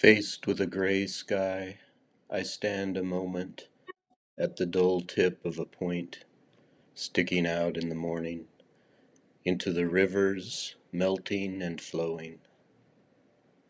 Faced with a gray sky, I stand a moment At the dull tip of a point Sticking out in the morning Into the river's melting and flowing.